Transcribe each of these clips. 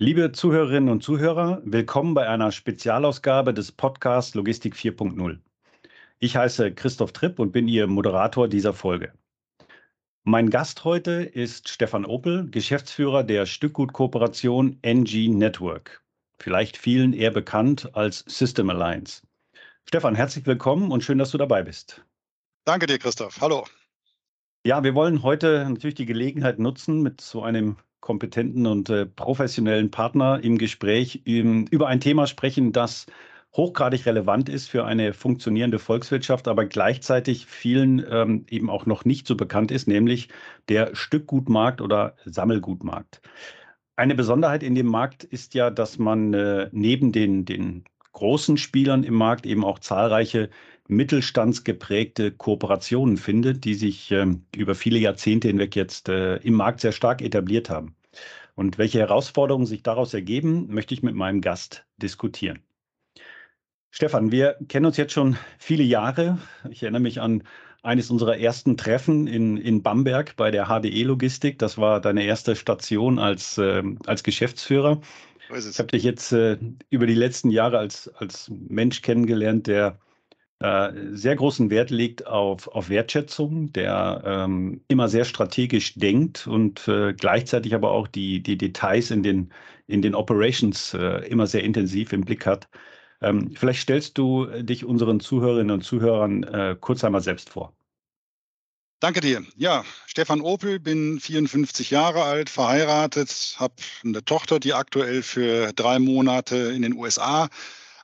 Liebe Zuhörerinnen und Zuhörer, willkommen bei einer Spezialausgabe des Podcasts Logistik 4.0. Ich heiße Christoph Tripp und bin Ihr Moderator dieser Folge. Mein Gast heute ist Stefan Opel, Geschäftsführer der Stückgutkooperation NG Network, vielleicht vielen eher bekannt als System Alliance. Stefan, herzlich willkommen und schön, dass du dabei bist. Danke dir, Christoph. Hallo. Ja, wir wollen heute natürlich die Gelegenheit nutzen, mit so einem kompetenten und äh, professionellen Partner im Gespräch ähm, über ein Thema sprechen, das hochgradig relevant ist für eine funktionierende Volkswirtschaft, aber gleichzeitig vielen ähm, eben auch noch nicht so bekannt ist, nämlich der Stückgutmarkt oder Sammelgutmarkt. Eine Besonderheit in dem Markt ist ja, dass man äh, neben den, den großen Spielern im Markt eben auch zahlreiche mittelstandsgeprägte Kooperationen findet, die sich äh, über viele Jahrzehnte hinweg jetzt äh, im Markt sehr stark etabliert haben. Und welche Herausforderungen sich daraus ergeben, möchte ich mit meinem Gast diskutieren. Stefan, wir kennen uns jetzt schon viele Jahre. Ich erinnere mich an eines unserer ersten Treffen in, in Bamberg bei der HDE Logistik. Das war deine erste Station als, äh, als Geschäftsführer. Ich habe dich jetzt äh, über die letzten Jahre als, als Mensch kennengelernt, der äh, sehr großen Wert legt auf, auf Wertschätzung, der ähm, immer sehr strategisch denkt und äh, gleichzeitig aber auch die, die Details in den, in den Operations äh, immer sehr intensiv im Blick hat. Ähm, vielleicht stellst du dich unseren Zuhörerinnen und Zuhörern äh, kurz einmal selbst vor. Danke dir. Ja, Stefan Opel, bin 54 Jahre alt, verheiratet, habe eine Tochter, die aktuell für drei Monate in den USA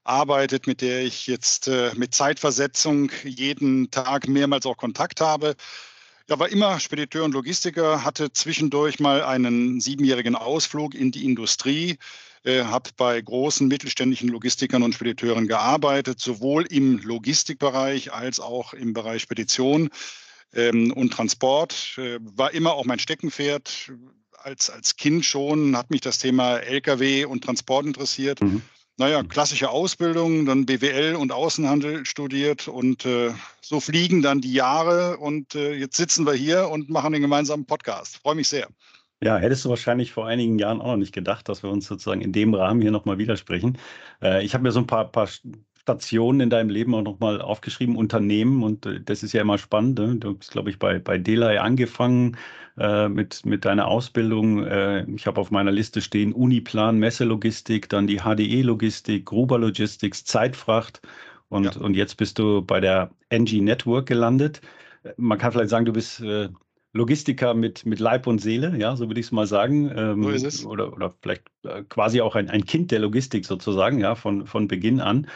arbeitet, mit der ich jetzt äh, mit Zeitversetzung jeden Tag mehrmals auch Kontakt habe. Ja, war immer Spediteur und Logistiker, hatte zwischendurch mal einen siebenjährigen Ausflug in die Industrie, äh, habe bei großen mittelständischen Logistikern und Spediteuren gearbeitet, sowohl im Logistikbereich als auch im Bereich Spedition ähm, und Transport. Äh, war immer auch mein Steckenpferd. Als, als Kind schon hat mich das Thema Lkw und Transport interessiert. Mhm naja, klassische Ausbildung, dann BWL und Außenhandel studiert und äh, so fliegen dann die Jahre und äh, jetzt sitzen wir hier und machen den gemeinsamen Podcast. Freue mich sehr. Ja, hättest du wahrscheinlich vor einigen Jahren auch noch nicht gedacht, dass wir uns sozusagen in dem Rahmen hier nochmal widersprechen. Äh, ich habe mir so ein paar, paar Stationen in deinem Leben auch nochmal aufgeschrieben, Unternehmen. Und äh, das ist ja immer spannend. Ne? Du hast, glaube ich, bei, bei Delay angefangen äh, mit, mit deiner Ausbildung. Äh, ich habe auf meiner Liste stehen Uniplan, Messelogistik, dann die HDE-Logistik, Gruber Logistics, Zeitfracht. Und, ja. und jetzt bist du bei der NG Network gelandet. Man kann vielleicht sagen, du bist äh, Logistiker mit, mit Leib und Seele, ja, so würde ich es mal sagen. Ähm, so ist es. Oder, oder vielleicht äh, quasi auch ein, ein Kind der Logistik sozusagen, ja, von, von Beginn an.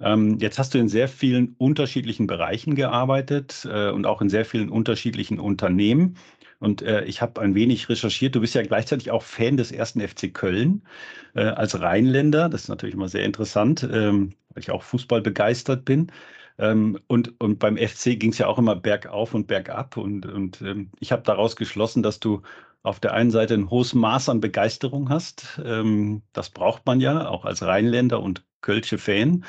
Ähm, jetzt hast du in sehr vielen unterschiedlichen Bereichen gearbeitet äh, und auch in sehr vielen unterschiedlichen Unternehmen. Und äh, ich habe ein wenig recherchiert. Du bist ja gleichzeitig auch Fan des ersten FC Köln äh, als Rheinländer. Das ist natürlich immer sehr interessant, ähm, weil ich auch Fußball begeistert bin. Ähm, und, und beim FC ging es ja auch immer bergauf und bergab. Und, und ähm, ich habe daraus geschlossen, dass du auf der einen Seite ein hohes Maß an Begeisterung hast. Ähm, das braucht man ja, auch als Rheinländer und Kölsche Fan.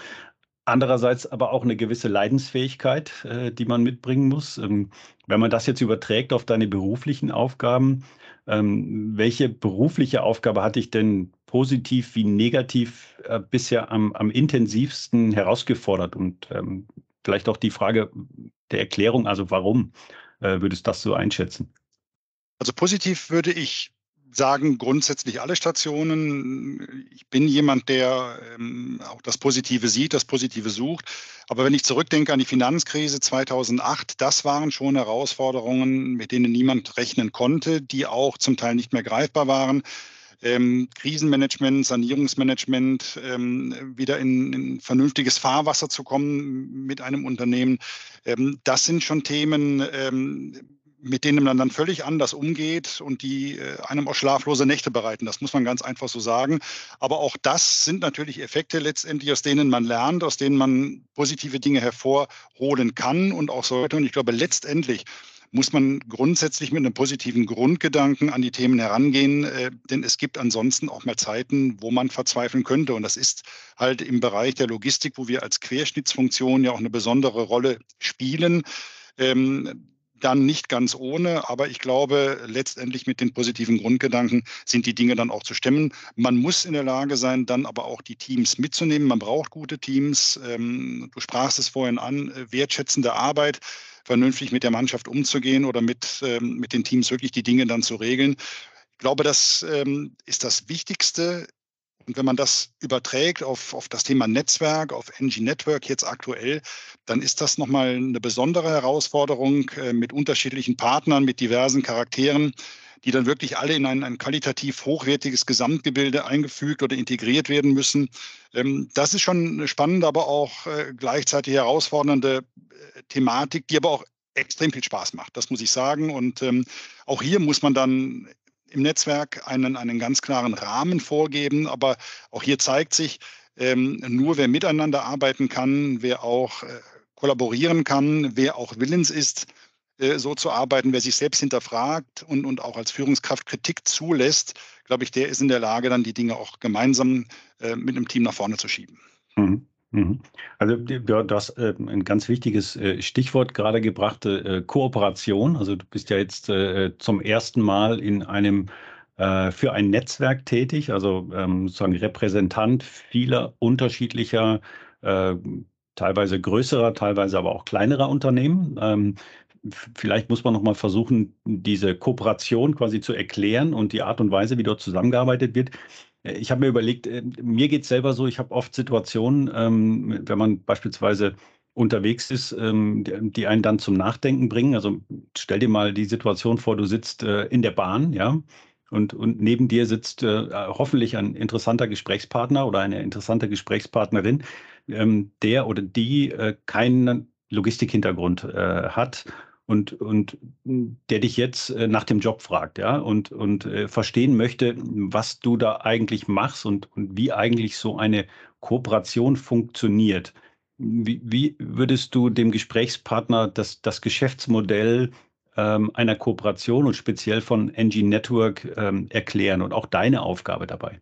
Andererseits aber auch eine gewisse Leidensfähigkeit, äh, die man mitbringen muss. Ähm, wenn man das jetzt überträgt auf deine beruflichen Aufgaben, ähm, welche berufliche Aufgabe hat dich denn positiv wie negativ äh, bisher am, am intensivsten herausgefordert? Und ähm, vielleicht auch die Frage der Erklärung, also warum äh, würdest du das so einschätzen? Also positiv würde ich sagen grundsätzlich alle Stationen. Ich bin jemand, der ähm, auch das Positive sieht, das Positive sucht. Aber wenn ich zurückdenke an die Finanzkrise 2008, das waren schon Herausforderungen, mit denen niemand rechnen konnte, die auch zum Teil nicht mehr greifbar waren. Ähm, Krisenmanagement, Sanierungsmanagement, ähm, wieder in, in, vernünftiges Fahrwasser zu kommen mit einem Unternehmen. Ähm, das sind schon Themen, ähm, mit denen man dann völlig anders umgeht und die äh, einem auch schlaflose Nächte bereiten. Das muss man ganz einfach so sagen. Aber auch das sind natürlich Effekte letztendlich, aus denen man lernt, aus denen man positive Dinge hervorholen kann und auch sollte. Und ich glaube, letztendlich muss man grundsätzlich mit einem positiven Grundgedanken an die Themen herangehen, äh, denn es gibt ansonsten auch mal Zeiten, wo man verzweifeln könnte. Und das ist halt im Bereich der Logistik, wo wir als Querschnittsfunktion ja auch eine besondere Rolle spielen. Ähm, dann nicht ganz ohne, aber ich glaube, letztendlich mit den positiven Grundgedanken sind die Dinge dann auch zu stemmen. Man muss in der Lage sein, dann aber auch die Teams mitzunehmen. Man braucht gute Teams. Ähm, du sprachst es vorhin an, äh, wertschätzende Arbeit vernünftig mit der Mannschaft umzugehen oder mit, ähm, mit den Teams wirklich die Dinge dann zu regeln. Ich glaube, das ähm, ist das Wichtigste und wenn man das überträgt auf, auf das Thema Netzwerk, auf NG Network jetzt aktuell, dann ist das nochmal eine besondere Herausforderung äh, mit unterschiedlichen Partnern, mit diversen Charakteren, die dann wirklich alle in ein, ein qualitativ hochwertiges Gesamtgebilde eingefügt oder integriert werden müssen. Ähm, das ist schon eine spannende, aber auch äh, gleichzeitig herausfordernde äh, Thematik, die aber auch extrem viel Spaß macht, das muss ich sagen. Und ähm, auch hier muss man dann im Netzwerk einen, einen ganz klaren Rahmen vorgeben. Aber auch hier zeigt sich, ähm, nur wer miteinander arbeiten kann, wer auch äh, kollaborieren kann, wer auch willens ist, äh, so zu arbeiten, wer sich selbst hinterfragt und, und auch als Führungskraft Kritik zulässt, glaube ich, der ist in der Lage, dann die Dinge auch gemeinsam äh, mit einem Team nach vorne zu schieben. Mhm. Mhm. Also du hast äh, ein ganz wichtiges äh, Stichwort gerade gebracht, äh, Kooperation. Also du bist ja jetzt zum ersten Mal in einem für ein Netzwerk tätig, also ähm, sozusagen Repräsentant vieler unterschiedlicher, teilweise größerer, teilweise aber auch kleinerer Unternehmen. Ähm, vielleicht muss man noch mal versuchen, diese Kooperation quasi zu erklären und die Art und Weise, wie dort zusammengearbeitet wird. Äh, ich habe mir überlegt, äh, mir geht es selber so, ich habe oft Situationen, ähm, wenn man beispielsweise unterwegs ist, ähm, die einen dann zum Nachdenken bringen. Also stell dir mal die Situation vor, du sitzt äh, in der Bahn, ja, und, und neben dir sitzt hoffentlich ein interessanter Gesprächspartner oder eine interessante Gesprächspartnerin, ähm, der oder die keinen Logistikhintergrund hat und, und der dich jetzt äh, nach dem Job fragt, ja, und, und äh, verstehen möchte, was du da eigentlich machst und, und wie eigentlich so eine Kooperation funktioniert. Wie, wie würdest du dem Gesprächspartner das, das Geschäftsmodell ähm, einer Kooperation und speziell von NG Network ähm, erklären und auch deine Aufgabe dabei?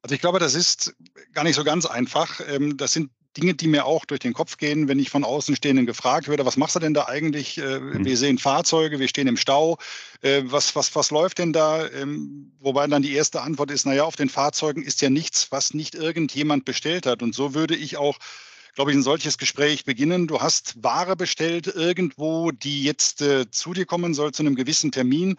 Also ich glaube, das ist gar nicht so ganz einfach. Ähm, das sind Dinge, die mir auch durch den Kopf gehen, wenn ich von Außenstehenden gefragt werde, was machst du denn da eigentlich? Äh, mhm. Wir sehen Fahrzeuge, wir stehen im Stau. Äh, was, was, was läuft denn da? Ähm, wobei dann die erste Antwort ist, naja, auf den Fahrzeugen ist ja nichts, was nicht irgendjemand bestellt hat. Und so würde ich auch glaube ich, ein solches Gespräch beginnen. Du hast Ware bestellt irgendwo, die jetzt äh, zu dir kommen soll zu einem gewissen Termin.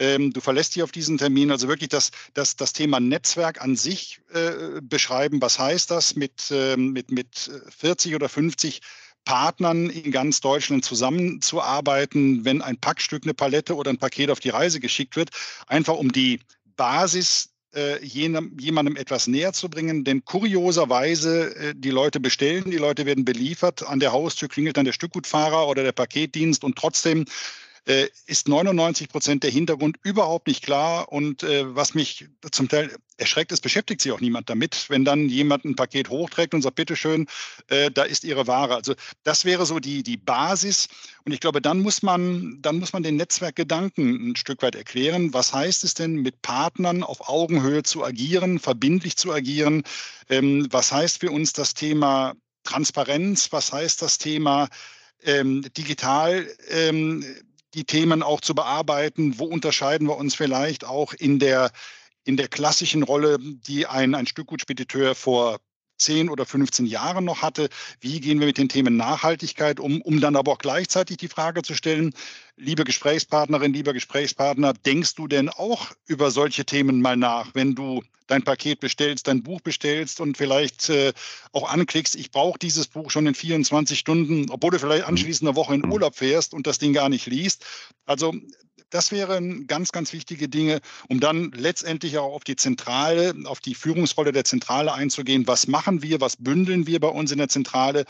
Ähm, du verlässt dich auf diesen Termin. Also wirklich das, das, das Thema Netzwerk an sich äh, beschreiben. Was heißt das mit, äh, mit, mit 40 oder 50 Partnern in ganz Deutschland zusammenzuarbeiten, wenn ein Packstück, eine Palette oder ein Paket auf die Reise geschickt wird, einfach um die Basis äh, jemandem etwas näher zu bringen. Denn kurioserweise, äh, die Leute bestellen, die Leute werden beliefert, an der Haustür klingelt dann der Stückgutfahrer oder der Paketdienst und trotzdem äh, ist 99 Prozent der Hintergrund überhaupt nicht klar. Und äh, was mich zum Teil erschreckt, ist, beschäftigt sich auch niemand damit, wenn dann jemand ein Paket hochträgt und sagt, bitteschön, äh, da ist Ihre Ware. Also das wäre so die, die Basis. Und ich glaube, dann muss man, dann muss man den Netzwerkgedanken ein Stück weit erklären. Was heißt es denn, mit Partnern auf Augenhöhe zu agieren, verbindlich zu agieren? Ähm, was heißt für uns das Thema Transparenz? Was heißt das Thema ähm, digital? Ähm, die Themen auch zu bearbeiten. Wo unterscheiden wir uns vielleicht auch in der, in der klassischen Rolle, die ein, ein Stückgutspediteur vor 10 oder 15 Jahren noch hatte. Wie gehen wir mit den Themen Nachhaltigkeit um, um dann aber auch gleichzeitig die Frage zu stellen, liebe Gesprächspartnerin, lieber Gesprächspartner, denkst du denn auch über solche Themen mal nach, wenn du dein Paket bestellst, dein Buch bestellst und vielleicht äh, auch anklickst, ich brauche dieses Buch schon in 24 Stunden, obwohl du vielleicht anschließend eine Woche in Urlaub fährst und das Ding gar nicht liest. Also das wären ganz, ganz wichtige Dinge, um dann letztendlich auch auf die Zentrale, auf die Führungsrolle der Zentrale einzugehen. Was machen wir? Was bündeln wir bei uns in der Zentrale?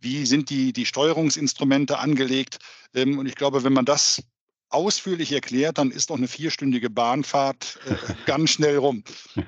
Wie sind die, die Steuerungsinstrumente angelegt? Ähm, und ich glaube, wenn man das ausführlich erklärt, dann ist doch eine vierstündige Bahnfahrt äh, ganz schnell rum.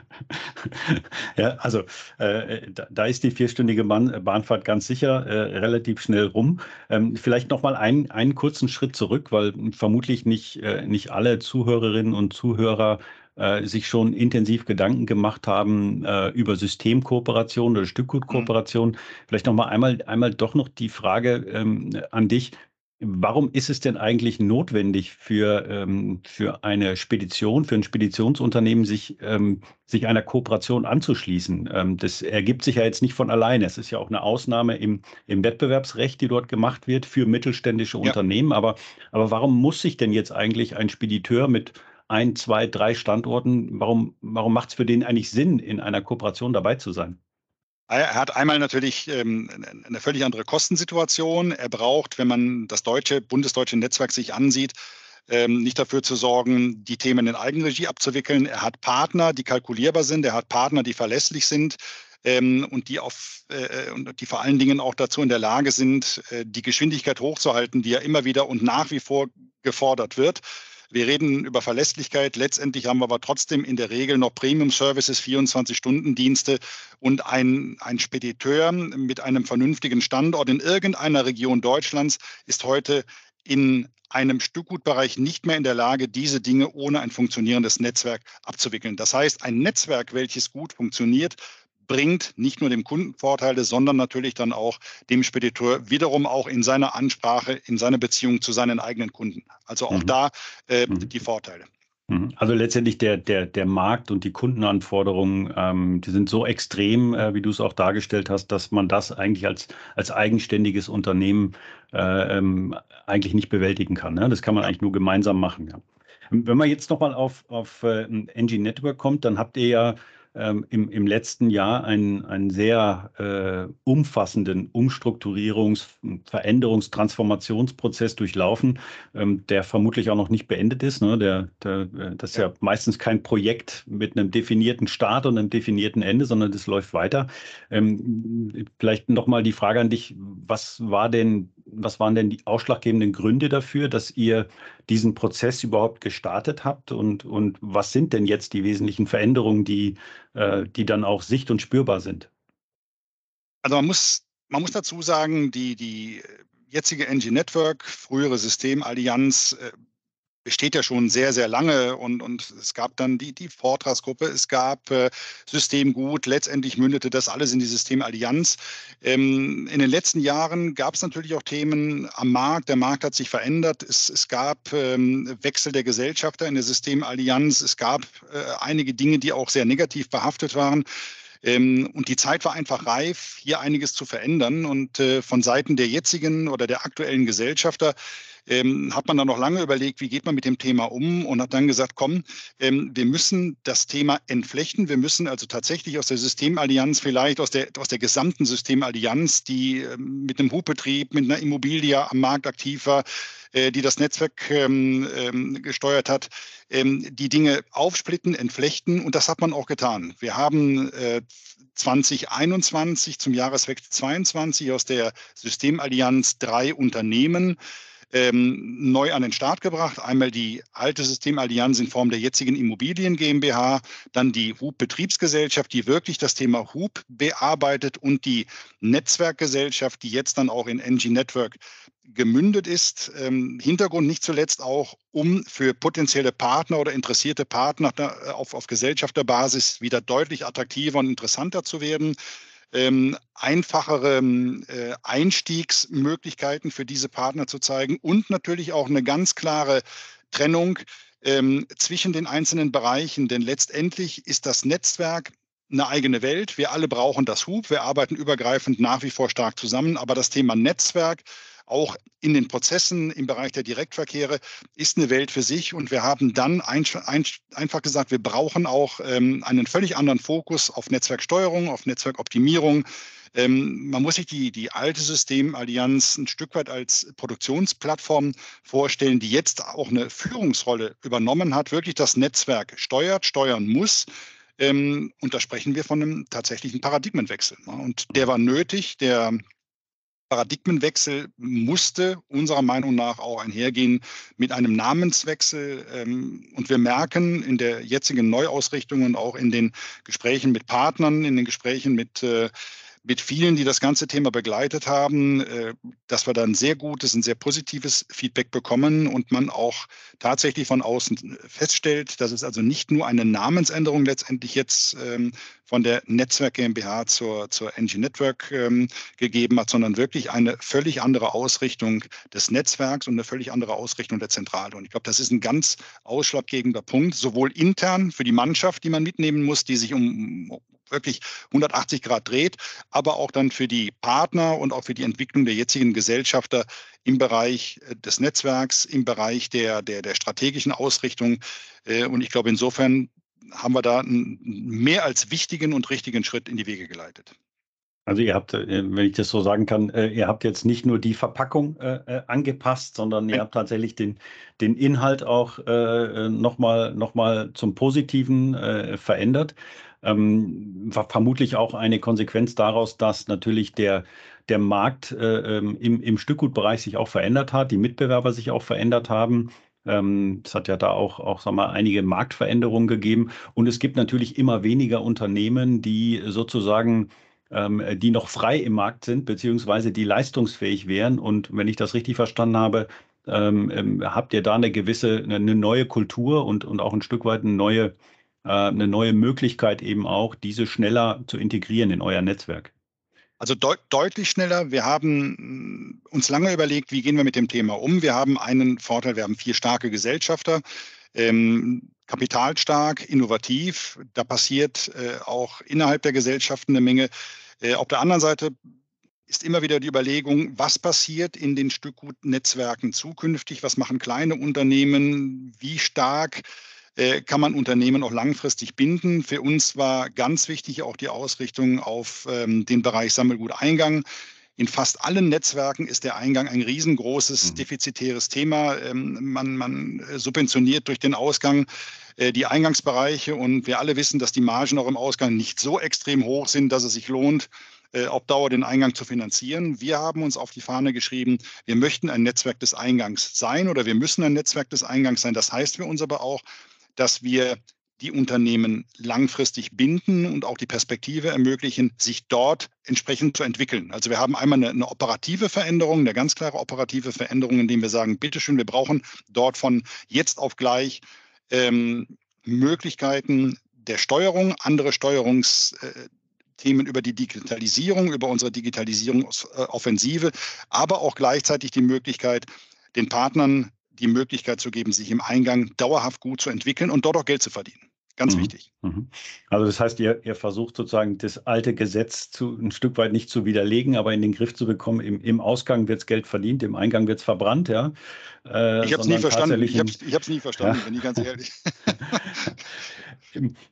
Ja, also äh, da, da, ist die vierstündige Bahn, Bahnfahrt ganz sicher äh, relativ schnell rum. Ähm, vielleicht noch mal ein, einen kurzen Schritt zurück, weil vermutlich nicht, äh, nicht alle Zuhörerinnen und Zuhörer äh, sich schon intensiv Gedanken gemacht haben äh, über Systemkooperation oder Stückgutkooperation. Mhm. Vielleicht noch mal einmal, einmal doch noch die Frage ähm, an dich Warum ist es denn eigentlich notwendig für, ähm, für eine Spedition, für ein Speditionsunternehmen, sich, ähm, sich einer Kooperation anzuschließen? Ähm, das ergibt sich ja jetzt nicht von alleine. Es ist ja auch eine Ausnahme im, im Wettbewerbsrecht, die dort gemacht wird für mittelständische ja. Unternehmen. Aber, aber warum muss sich denn jetzt eigentlich ein Spediteur mit ein, zwei, drei Standorten, warum, warum macht es für den eigentlich Sinn, in einer Kooperation dabei zu sein? Er hat einmal natürlich ähm, eine völlig andere Kostensituation. Er braucht, wenn man das deutsche, bundesdeutsche Netzwerk sich ansieht, ähm, nicht dafür zu sorgen, die Themen in Eigenregie abzuwickeln. Er hat Partner, die kalkulierbar sind. Er hat Partner, die verlässlich sind ähm, und die auf äh, und die vor allen Dingen auch dazu in der Lage sind, äh, die Geschwindigkeit hochzuhalten, die ja immer wieder und nach wie vor gefordert wird. Wir reden über Verlässlichkeit. Letztendlich haben wir aber trotzdem in der Regel noch Premium-Services, 24-Stunden-Dienste und ein, ein Spediteur mit einem vernünftigen Standort in irgendeiner Region Deutschlands ist heute in einem Stückgutbereich nicht mehr in der Lage, diese Dinge ohne ein funktionierendes Netzwerk abzuwickeln. Das heißt, ein Netzwerk, welches gut funktioniert, bringt nicht nur dem Kunden Vorteile, sondern natürlich dann auch dem Spediteur wiederum auch in seiner Ansprache, in seiner Beziehung zu seinen eigenen Kunden. Also auch mhm. da äh, mhm. die Vorteile. Mhm. Also letztendlich der, der, der Markt und die Kundenanforderungen, ähm, die sind so extrem, äh, wie du es auch dargestellt hast, dass man das eigentlich als, als eigenständiges Unternehmen äh, ähm, eigentlich nicht bewältigen kann. Ne? Das kann man eigentlich nur gemeinsam machen. Ja. Wenn man jetzt nochmal auf, auf äh, NG Network kommt, dann habt ihr ja ähm, im, im letzten Jahr einen, einen sehr äh, umfassenden Umstrukturierungs-, Veränderungs-, Transformationsprozess durchlaufen, ähm, der vermutlich auch noch nicht beendet ist. Ne? Der, der, äh, das ist ja. ja meistens kein Projekt mit einem definierten Start und einem definierten Ende, sondern das läuft weiter. Ähm, vielleicht nochmal die Frage an dich, was war denn was waren denn die ausschlaggebenden Gründe dafür, dass ihr diesen Prozess überhaupt gestartet habt? Und, und was sind denn jetzt die wesentlichen Veränderungen, die, äh, die dann auch sicht- und spürbar sind? Also man muss, man muss dazu sagen, die, die jetzige NG Network, frühere Systemallianz, äh, besteht ja schon sehr, sehr lange und, und es gab dann die, die Vortragsgruppe, es gab äh, Systemgut, letztendlich mündete das alles in die Systemallianz. Ähm, in den letzten Jahren gab es natürlich auch Themen am Markt, der Markt hat sich verändert, es, es gab ähm, Wechsel der Gesellschafter in der Systemallianz, es gab äh, einige Dinge, die auch sehr negativ behaftet waren. Ähm, und die Zeit war einfach reif, hier einiges zu verändern. Und äh, von Seiten der jetzigen oder der aktuellen Gesellschafter ähm, hat man dann noch lange überlegt, wie geht man mit dem Thema um und hat dann gesagt, komm, ähm, wir müssen das Thema entflechten. Wir müssen also tatsächlich aus der Systemallianz, vielleicht aus der, aus der gesamten Systemallianz, die ähm, mit einem Hubbetrieb, mit einer Immobilie am Markt aktiv war, äh, die das Netzwerk ähm, ähm, gesteuert hat, ähm, die Dinge aufsplitten, entflechten und das hat man auch getan. Wir haben äh, 2021 zum Jahreswechsel 22 aus der Systemallianz drei Unternehmen ähm, neu an den Start gebracht. Einmal die alte Systemallianz in Form der jetzigen Immobilien GmbH, dann die Hub Betriebsgesellschaft, die wirklich das Thema Hub bearbeitet und die Netzwerkgesellschaft, die jetzt dann auch in NG Network gemündet ist. Ähm, Hintergrund nicht zuletzt auch, um für potenzielle Partner oder interessierte Partner auf, auf Gesellschafterbasis wieder deutlich attraktiver und interessanter zu werden ähm, einfachere äh, Einstiegsmöglichkeiten für diese Partner zu zeigen und natürlich auch eine ganz klare Trennung ähm, zwischen den einzelnen Bereichen. Denn letztendlich ist das Netzwerk eine eigene Welt. Wir alle brauchen das Hub. Wir arbeiten übergreifend nach wie vor stark zusammen. Aber das Thema Netzwerk auch in den Prozessen im Bereich der Direktverkehre ist eine Welt für sich. Und wir haben dann ein, ein, einfach gesagt, wir brauchen auch ähm, einen völlig anderen Fokus auf Netzwerksteuerung, auf Netzwerkoptimierung. Ähm, man muss sich die, die alte Systemallianz ein Stück weit als Produktionsplattform vorstellen, die jetzt auch eine Führungsrolle übernommen hat, wirklich das Netzwerk steuert, steuern muss. Ähm, und da sprechen wir von einem tatsächlichen Paradigmenwechsel. Ne? Und der war nötig, der Paradigmenwechsel musste unserer Meinung nach auch einhergehen mit einem Namenswechsel. Ähm, und wir merken in der jetzigen Neuausrichtung und auch in den Gesprächen mit Partnern, in den Gesprächen mit, äh, mit vielen, die das ganze Thema begleitet haben, äh, dass wir da ein sehr gutes, ein sehr positives Feedback bekommen und man auch tatsächlich von außen feststellt, dass es also nicht nur eine Namensänderung letztendlich jetzt ähm, von der Netzwerk GmbH zur, zur NG Network ähm, gegeben hat, sondern wirklich eine völlig andere Ausrichtung des Netzwerks und eine völlig andere Ausrichtung der Zentrale. Und ich glaube, das ist ein ganz ausschlaggebender Punkt, sowohl intern für die Mannschaft, die man mitnehmen muss, die sich um wirklich 180 Grad dreht, aber auch dann für die Partner und auch für die Entwicklung der jetzigen Gesellschafter im Bereich äh, des Netzwerks, im Bereich der, der, der strategischen Ausrichtung. Äh, und ich glaube, insofern haben wir da einen mehr als wichtigen und richtigen Schritt in die Wege geleitet. Also ihr habt, äh, wenn ich das so sagen kann, ihr habt jetzt nicht nur die Verpackung angepasst, sondern ihr habt tatsächlich den, den Inhalt auch nochmal noch mal zum Positiven verändert. Ähm, vermutlich auch eine Konsequenz daraus, dass natürlich der, der Markt ähm, im, im Stückgutbereich sich auch verändert hat, die Mitbewerber sich auch verändert haben. Ähm, es hat ja da auch, auch sag mal, einige Marktveränderungen gegeben. Und es gibt natürlich immer weniger Unternehmen, die sozusagen ähm, die noch frei im Markt sind, beziehungsweise die leistungsfähig wären. Und wenn ich das richtig verstanden habe, ähm, habt ihr da eine gewisse, eine neue Kultur und, und auch ein Stück weit eine neue, äh, eine neue Möglichkeit eben auch, diese schneller zu integrieren in euer Netzwerk? Also deut deutlich schneller. Wir haben mm, uns lange überlegt, wie gehen wir mit dem Thema um. Wir haben einen Vorteil, wir haben vier starke Gesellschafter, ähm, kapitalstark, innovativ. Da passiert äh, auch innerhalb der Gesellschaften eine Menge. Äh, auf der anderen Seite ist immer wieder die Überlegung, was passiert in den Stückgutnetzwerken zukünftig? Was machen kleine Unternehmen? Wie stark äh, kann man Unternehmen auch langfristig binden. Für uns war ganz wichtig auch die Ausrichtung auf ähm, den Bereich Sammelguteingang. In fast allen Netzwerken ist der Eingang ein riesengroßes mhm. defizitäres Thema. Ähm, man, man äh, subventioniert durch den Ausgang äh, die Eingangsbereiche und wir alle wissen, dass die Margen auch im Ausgang nicht so extrem hoch sind, dass es sich lohnt, auf Dauer den Eingang zu finanzieren. Wir haben uns auf die Fahne geschrieben, wir möchten ein Netzwerk des Eingangs sein oder wir müssen ein Netzwerk des Eingangs sein. Das heißt für uns aber auch, dass wir die Unternehmen langfristig binden und auch die Perspektive ermöglichen, sich dort entsprechend zu entwickeln. Also wir haben einmal eine, eine, operative Veränderung, eine ganz klare operative Veränderung, indem wir sagen, bitteschön, wir brauchen dort von jetzt auf gleich ähm, Möglichkeiten der Steuerung, andere Steuerungsthemen über die Digitalisierung, über unsere Digitalisierungsoffensive, aber auch gleichzeitig die Möglichkeit, den Partnern die Möglichkeit zu geben, sich im Eingang dauerhaft gut zu entwickeln und dort auch Geld zu verdienen. Ganz mhm. wichtig. Mhm. Also das heißt, ihr, ihr, versucht sozusagen das alte Gesetz zu, ein Stück weit nicht zu widerlegen, aber in den Griff zu bekommen. Im, im Ausgang wird Geld verdient, im Eingang wird es verbrannt, ja. Äh, ich habe es nie verstanden. Ich habe es nie verstanden, ja. bin ich ganz ehrlich.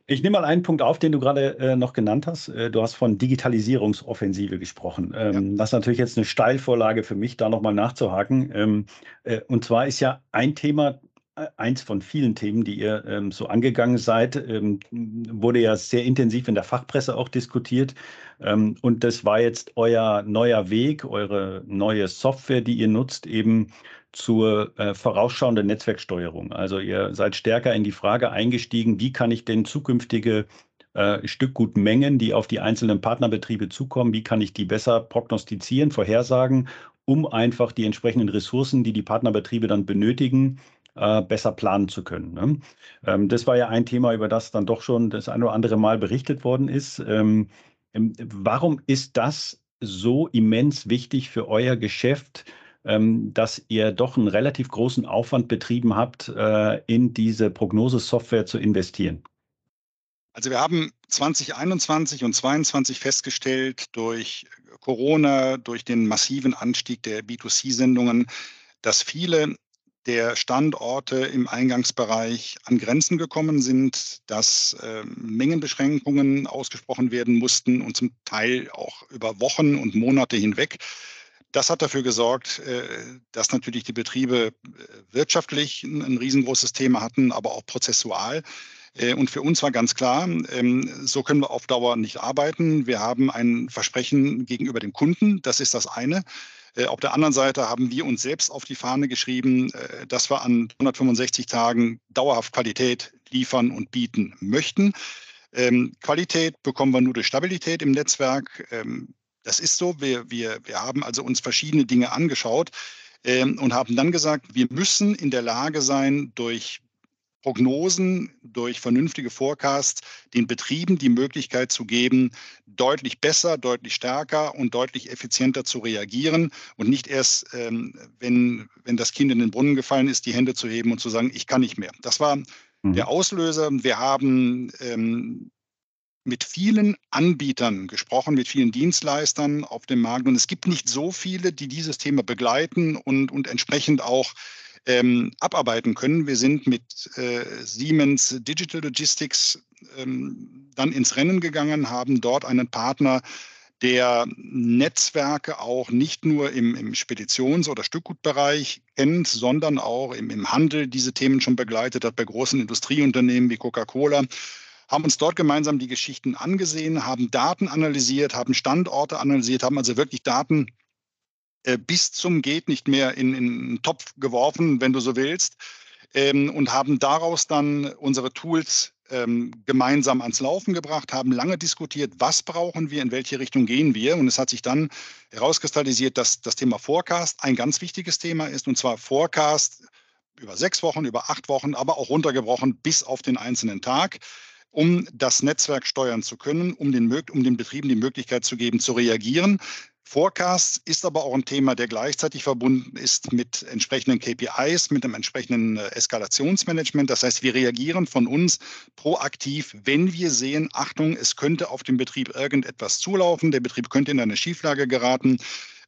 Ich nehme mal einen Punkt auf, den du gerade äh, noch genannt hast. Äh, du hast von Digitalisierungsoffensive gesprochen. Ähm, ja. Das ist natürlich jetzt eine Steilvorlage für mich, da nochmal nachzuhaken. Ähm, äh, und zwar ist ja ein Thema, äh, eins von vielen Themen, die ihr ähm, so angegangen seid, ähm, wurde ja sehr intensiv in der Fachpresse auch diskutiert. Ähm, und das war jetzt euer neuer Weg, eure neue Software, die ihr nutzt, eben zur äh, vorausschauenden Netzwerksteuerung. Also ihr seid stärker in die Frage eingestiegen, wie kann ich denn zukünftige äh, Stückgutmengen, die auf die einzelnen Partnerbetriebe zukommen, wie kann ich die besser prognostizieren, vorhersagen, um einfach die entsprechenden Ressourcen, die die Partnerbetriebe dann benötigen, äh, besser planen zu können. Ne? Ähm, das war ja ein Thema, über das dann doch schon das ein oder andere Mal berichtet worden ist. Ähm, ähm warum ist das so immens wichtig für euer Geschäft? Ähm, dass ihr doch einen relativ großen Aufwand betrieben habt, äh, in diese Prognosesoftware zu investieren? Also wir haben 2021 und 2022 festgestellt durch Corona, durch den massiven Anstieg der B2C-Sendungen, dass viele der Standorte im Eingangsbereich an Grenzen gekommen sind, dass äh, Mengenbeschränkungen ausgesprochen werden mussten und zum Teil auch über Wochen und Monate hinweg. Das hat dafür gesorgt, äh, dass natürlich die Betriebe äh, wirtschaftlich ein, riesengroßes Thema hatten, aber auch prozessual. Äh, und für uns war ganz klar, ähm, so können wir auf Dauer nicht arbeiten. Wir haben ein Versprechen gegenüber dem Kunden, das ist das eine. Auf der anderen Seite haben wir uns selbst auf die Fahne geschrieben, dass wir an 165 Tagen dauerhaft Qualität liefern und bieten möchten. Ähm, Qualität bekommen wir nur durch Stabilität im Netzwerk. Das ist so. Wir, wir, wir haben also uns verschiedene Dinge angeschaut ähm, und haben dann gesagt, wir müssen in der Lage sein, durch Prognosen, durch vernünftige Forecasts den Betrieben die Möglichkeit zu geben, deutlich besser, deutlich stärker und deutlich effizienter zu reagieren und nicht erst, ähm, wenn, wenn das Kind in den Brunnen gefallen ist, die Hände zu heben und zu sagen, ich kann nicht mehr. Das war mhm. der Auslöser. Wir haben ähm, mit vielen Anbietern gesprochen, mit vielen Dienstleistern auf dem Markt. Und es gibt nicht so viele, die dieses Thema begleiten und, und entsprechend auch ähm, abarbeiten können. Wir sind mit äh, Siemens Digital Logistics ähm, dann ins Rennen gegangen, haben dort einen Partner, der Netzwerke auch nicht nur im, im Speditions- oder Stückgutbereich kennt, sondern auch im, im Handel diese Themen schon begleitet hat bei großen Industrieunternehmen wie Coca-Cola haben uns dort gemeinsam die Geschichten angesehen, haben Daten analysiert, haben Standorte analysiert, haben also wirklich Daten äh, bis zum geht nicht mehr in, in einen Topf geworfen, wenn du so willst, ähm, und haben daraus dann unsere Tools ähm, gemeinsam ans Laufen gebracht, haben lange diskutiert, was brauchen wir, in welche Richtung gehen wir. Und es hat sich dann herauskristallisiert, dass das Thema Forecast ein ganz wichtiges Thema ist, und zwar Forecast über sechs Wochen, über acht Wochen, aber auch runtergebrochen bis auf den einzelnen Tag um das Netzwerk steuern zu können, um den, um den Betrieben die Möglichkeit zu geben, zu reagieren. Forecast ist aber auch ein Thema, der gleichzeitig verbunden ist mit entsprechenden KPIs, mit einem entsprechenden äh, Eskalationsmanagement. Das heißt, wir reagieren von uns proaktiv, wenn wir sehen, Achtung, es könnte auf dem Betrieb irgendetwas zulaufen, der Betrieb könnte in eine Schieflage geraten,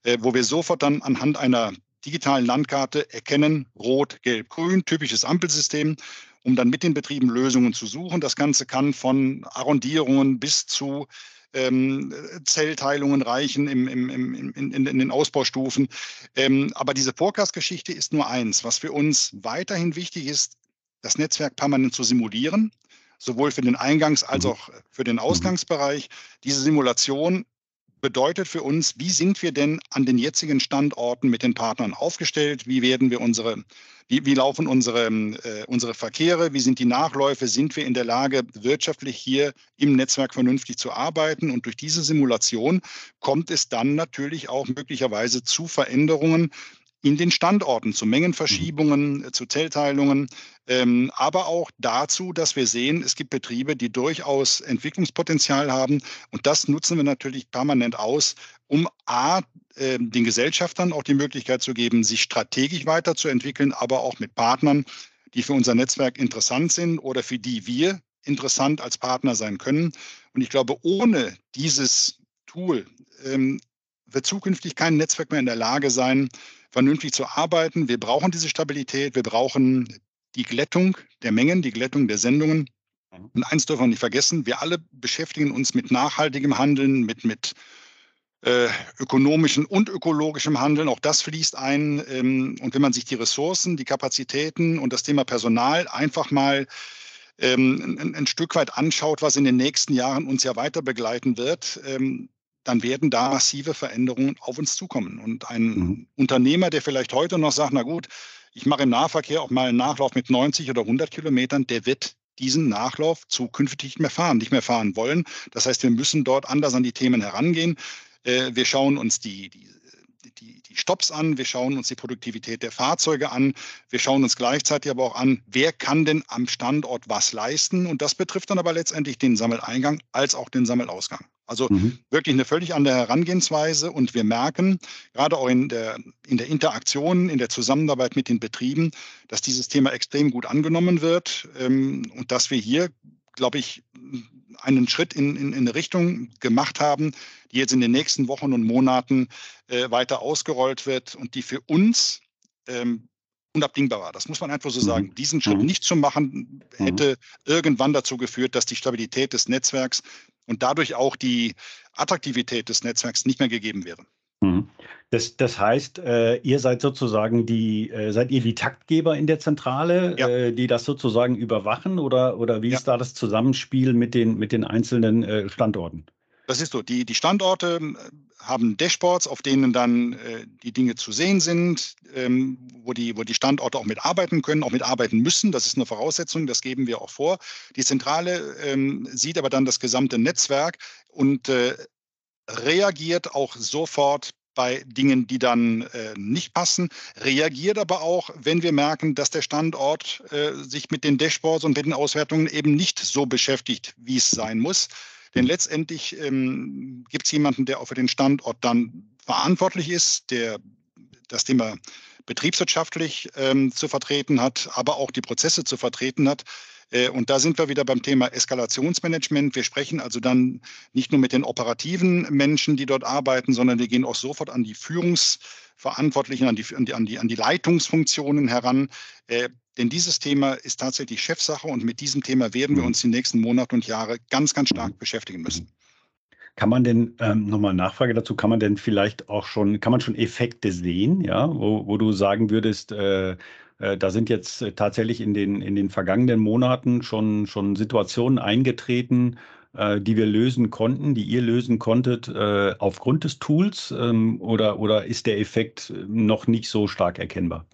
äh, wo wir sofort dann anhand einer digitalen Landkarte erkennen, rot, gelb, grün, typisches Ampelsystem um dann mit den Betrieben Lösungen zu suchen. Das Ganze kann von Arrondierungen bis zu ähm, Zellteilungen reichen im, im, im, in, in, den Ausbaustufen. Ähm, aber diese Forecast-Geschichte ist nur eins. Was für uns weiterhin wichtig ist, das Netzwerk permanent zu simulieren, sowohl für den Eingangs- als mhm. auch für den mhm. Ausgangsbereich. Diese Simulation bedeutet für uns, wie sind wir denn an den jetzigen Standorten mit den Partnern aufgestellt? Wie werden wir unsere, wie, wie laufen unsere, äh, unsere Verkehre? Wie sind die Nachläufe? Sind wir in der Lage, wirtschaftlich hier im Netzwerk vernünftig zu arbeiten? Und durch diese Simulation kommt es dann natürlich auch möglicherweise zu Veränderungen in den Standorten, zu Mengenverschiebungen, mhm. zu Zellteilungen, ähm, aber auch dazu, dass wir sehen, es gibt Betriebe, die durchaus Entwicklungspotenzial haben. Und das nutzen wir natürlich permanent aus, um A, äh, den Gesellschaftern auch die Möglichkeit zu geben, sich strategisch weiterzuentwickeln, aber auch mit Partnern, die für unser Netzwerk interessant sind oder für die wir interessant als Partner sein können. Und ich glaube, ohne dieses Tool ähm, wird zukünftig kein Netzwerk mehr in der Lage sein, vernünftig zu arbeiten. Wir brauchen diese Stabilität, wir brauchen die Glättung der Mengen, die Glättung der Sendungen. Mhm. Und eins dürfen wir nicht vergessen, wir alle beschäftigen uns mit nachhaltigem Handeln, mit, mit äh, ökonomischem und ökologischem Handeln. Auch das fließt ein. Ähm, und wenn man sich die Ressourcen, die Kapazitäten und das Thema Personal einfach mal ähm, ein, ein, Stück weit anschaut, was in den nächsten Jahren uns ja weiter begleiten wird, ähm, dann werden da massive Veränderungen auf uns zukommen. Und ein mhm. Unternehmer, der vielleicht heute noch sagt, na gut, ich mache im Nahverkehr auch mal einen Nachlauf mit 90 oder 100 Kilometern, der wird diesen Nachlauf zukünftig nicht mehr fahren, nicht mehr fahren wollen. Das heißt, wir müssen dort anders an die Themen herangehen. Äh, wir schauen uns die, die, die, die Stops an, wir schauen uns die Produktivität der Fahrzeuge an, wir schauen uns gleichzeitig aber auch an, wer kann denn am Standort was leisten. Und das betrifft dann aber letztendlich den Sammeleingang als auch den Sammelausgang. Also mhm. wirklich eine völlig andere Herangehensweise. Und wir merken, gerade auch in der, in der Interaktion, in der Zusammenarbeit mit den Betrieben, dass dieses Thema extrem gut angenommen wird ähm, und dass wir hier, glaube ich, einen Schritt in, in, in, eine Richtung gemacht haben, die jetzt in den nächsten Wochen und Monaten äh, weiter ausgerollt wird und die für uns ähm, unabdingbar war. Das muss man einfach so mhm. sagen. Diesen Schritt mhm. nicht zu machen, mhm. hätte irgendwann dazu geführt, dass die Stabilität des Netzwerks und dadurch auch die Attraktivität des Netzwerks nicht mehr gegeben wäre. Mhm. Das, das heißt, äh, ihr seid sozusagen die, äh, seid ihr die Taktgeber in der Zentrale, ja. äh, die das sozusagen überwachen oder, oder wie ja. ist da das Zusammenspiel mit den, mit den einzelnen äh, Standorten? Das ist so. Die, die Standorte äh, haben Dashboards, auf denen dann äh, die Dinge zu sehen sind, ähm, wo, die, wo die Standorte auch mitarbeiten können, auch mitarbeiten müssen. Das ist eine Voraussetzung, das geben wir auch vor. Die Zentrale ähm, sieht aber dann das gesamte Netzwerk und äh, reagiert auch sofort bei Dingen, die dann äh, nicht passen, reagiert aber auch, wenn wir merken, dass der Standort äh, sich mit den Dashboards und mit den Auswertungen eben nicht so beschäftigt, wie es sein muss. Denn letztendlich ähm, gibt es jemanden, der auch für den Standort dann verantwortlich ist, der das Thema betriebswirtschaftlich ähm, zu vertreten hat, aber auch die Prozesse zu vertreten hat. Äh, und da sind wir wieder beim Thema Eskalationsmanagement. Wir sprechen also dann nicht nur mit den operativen Menschen, die dort arbeiten, sondern wir gehen auch sofort an die Führungsverantwortlichen, an die, an die, an die Leitungsfunktionen heran. Äh, denn dieses Thema ist tatsächlich Chefsache und mit diesem Thema werden wir mhm. uns die nächsten Monate und Jahre ganz, ganz stark mhm. beschäftigen müssen. Kann man denn, ähm, nochmal Nachfrage dazu, kann man denn vielleicht auch schon, kann man schon Effekte sehen, ja, wo, wo du sagen würdest, äh, äh, da sind jetzt äh, tatsächlich in den, in den vergangenen Monaten schon, schon Situationen eingetreten, äh, die wir lösen konnten, die ihr lösen konntet, aufgrund des Tools ähm, oder, oder ist der Effekt noch nicht so stark erkennbar?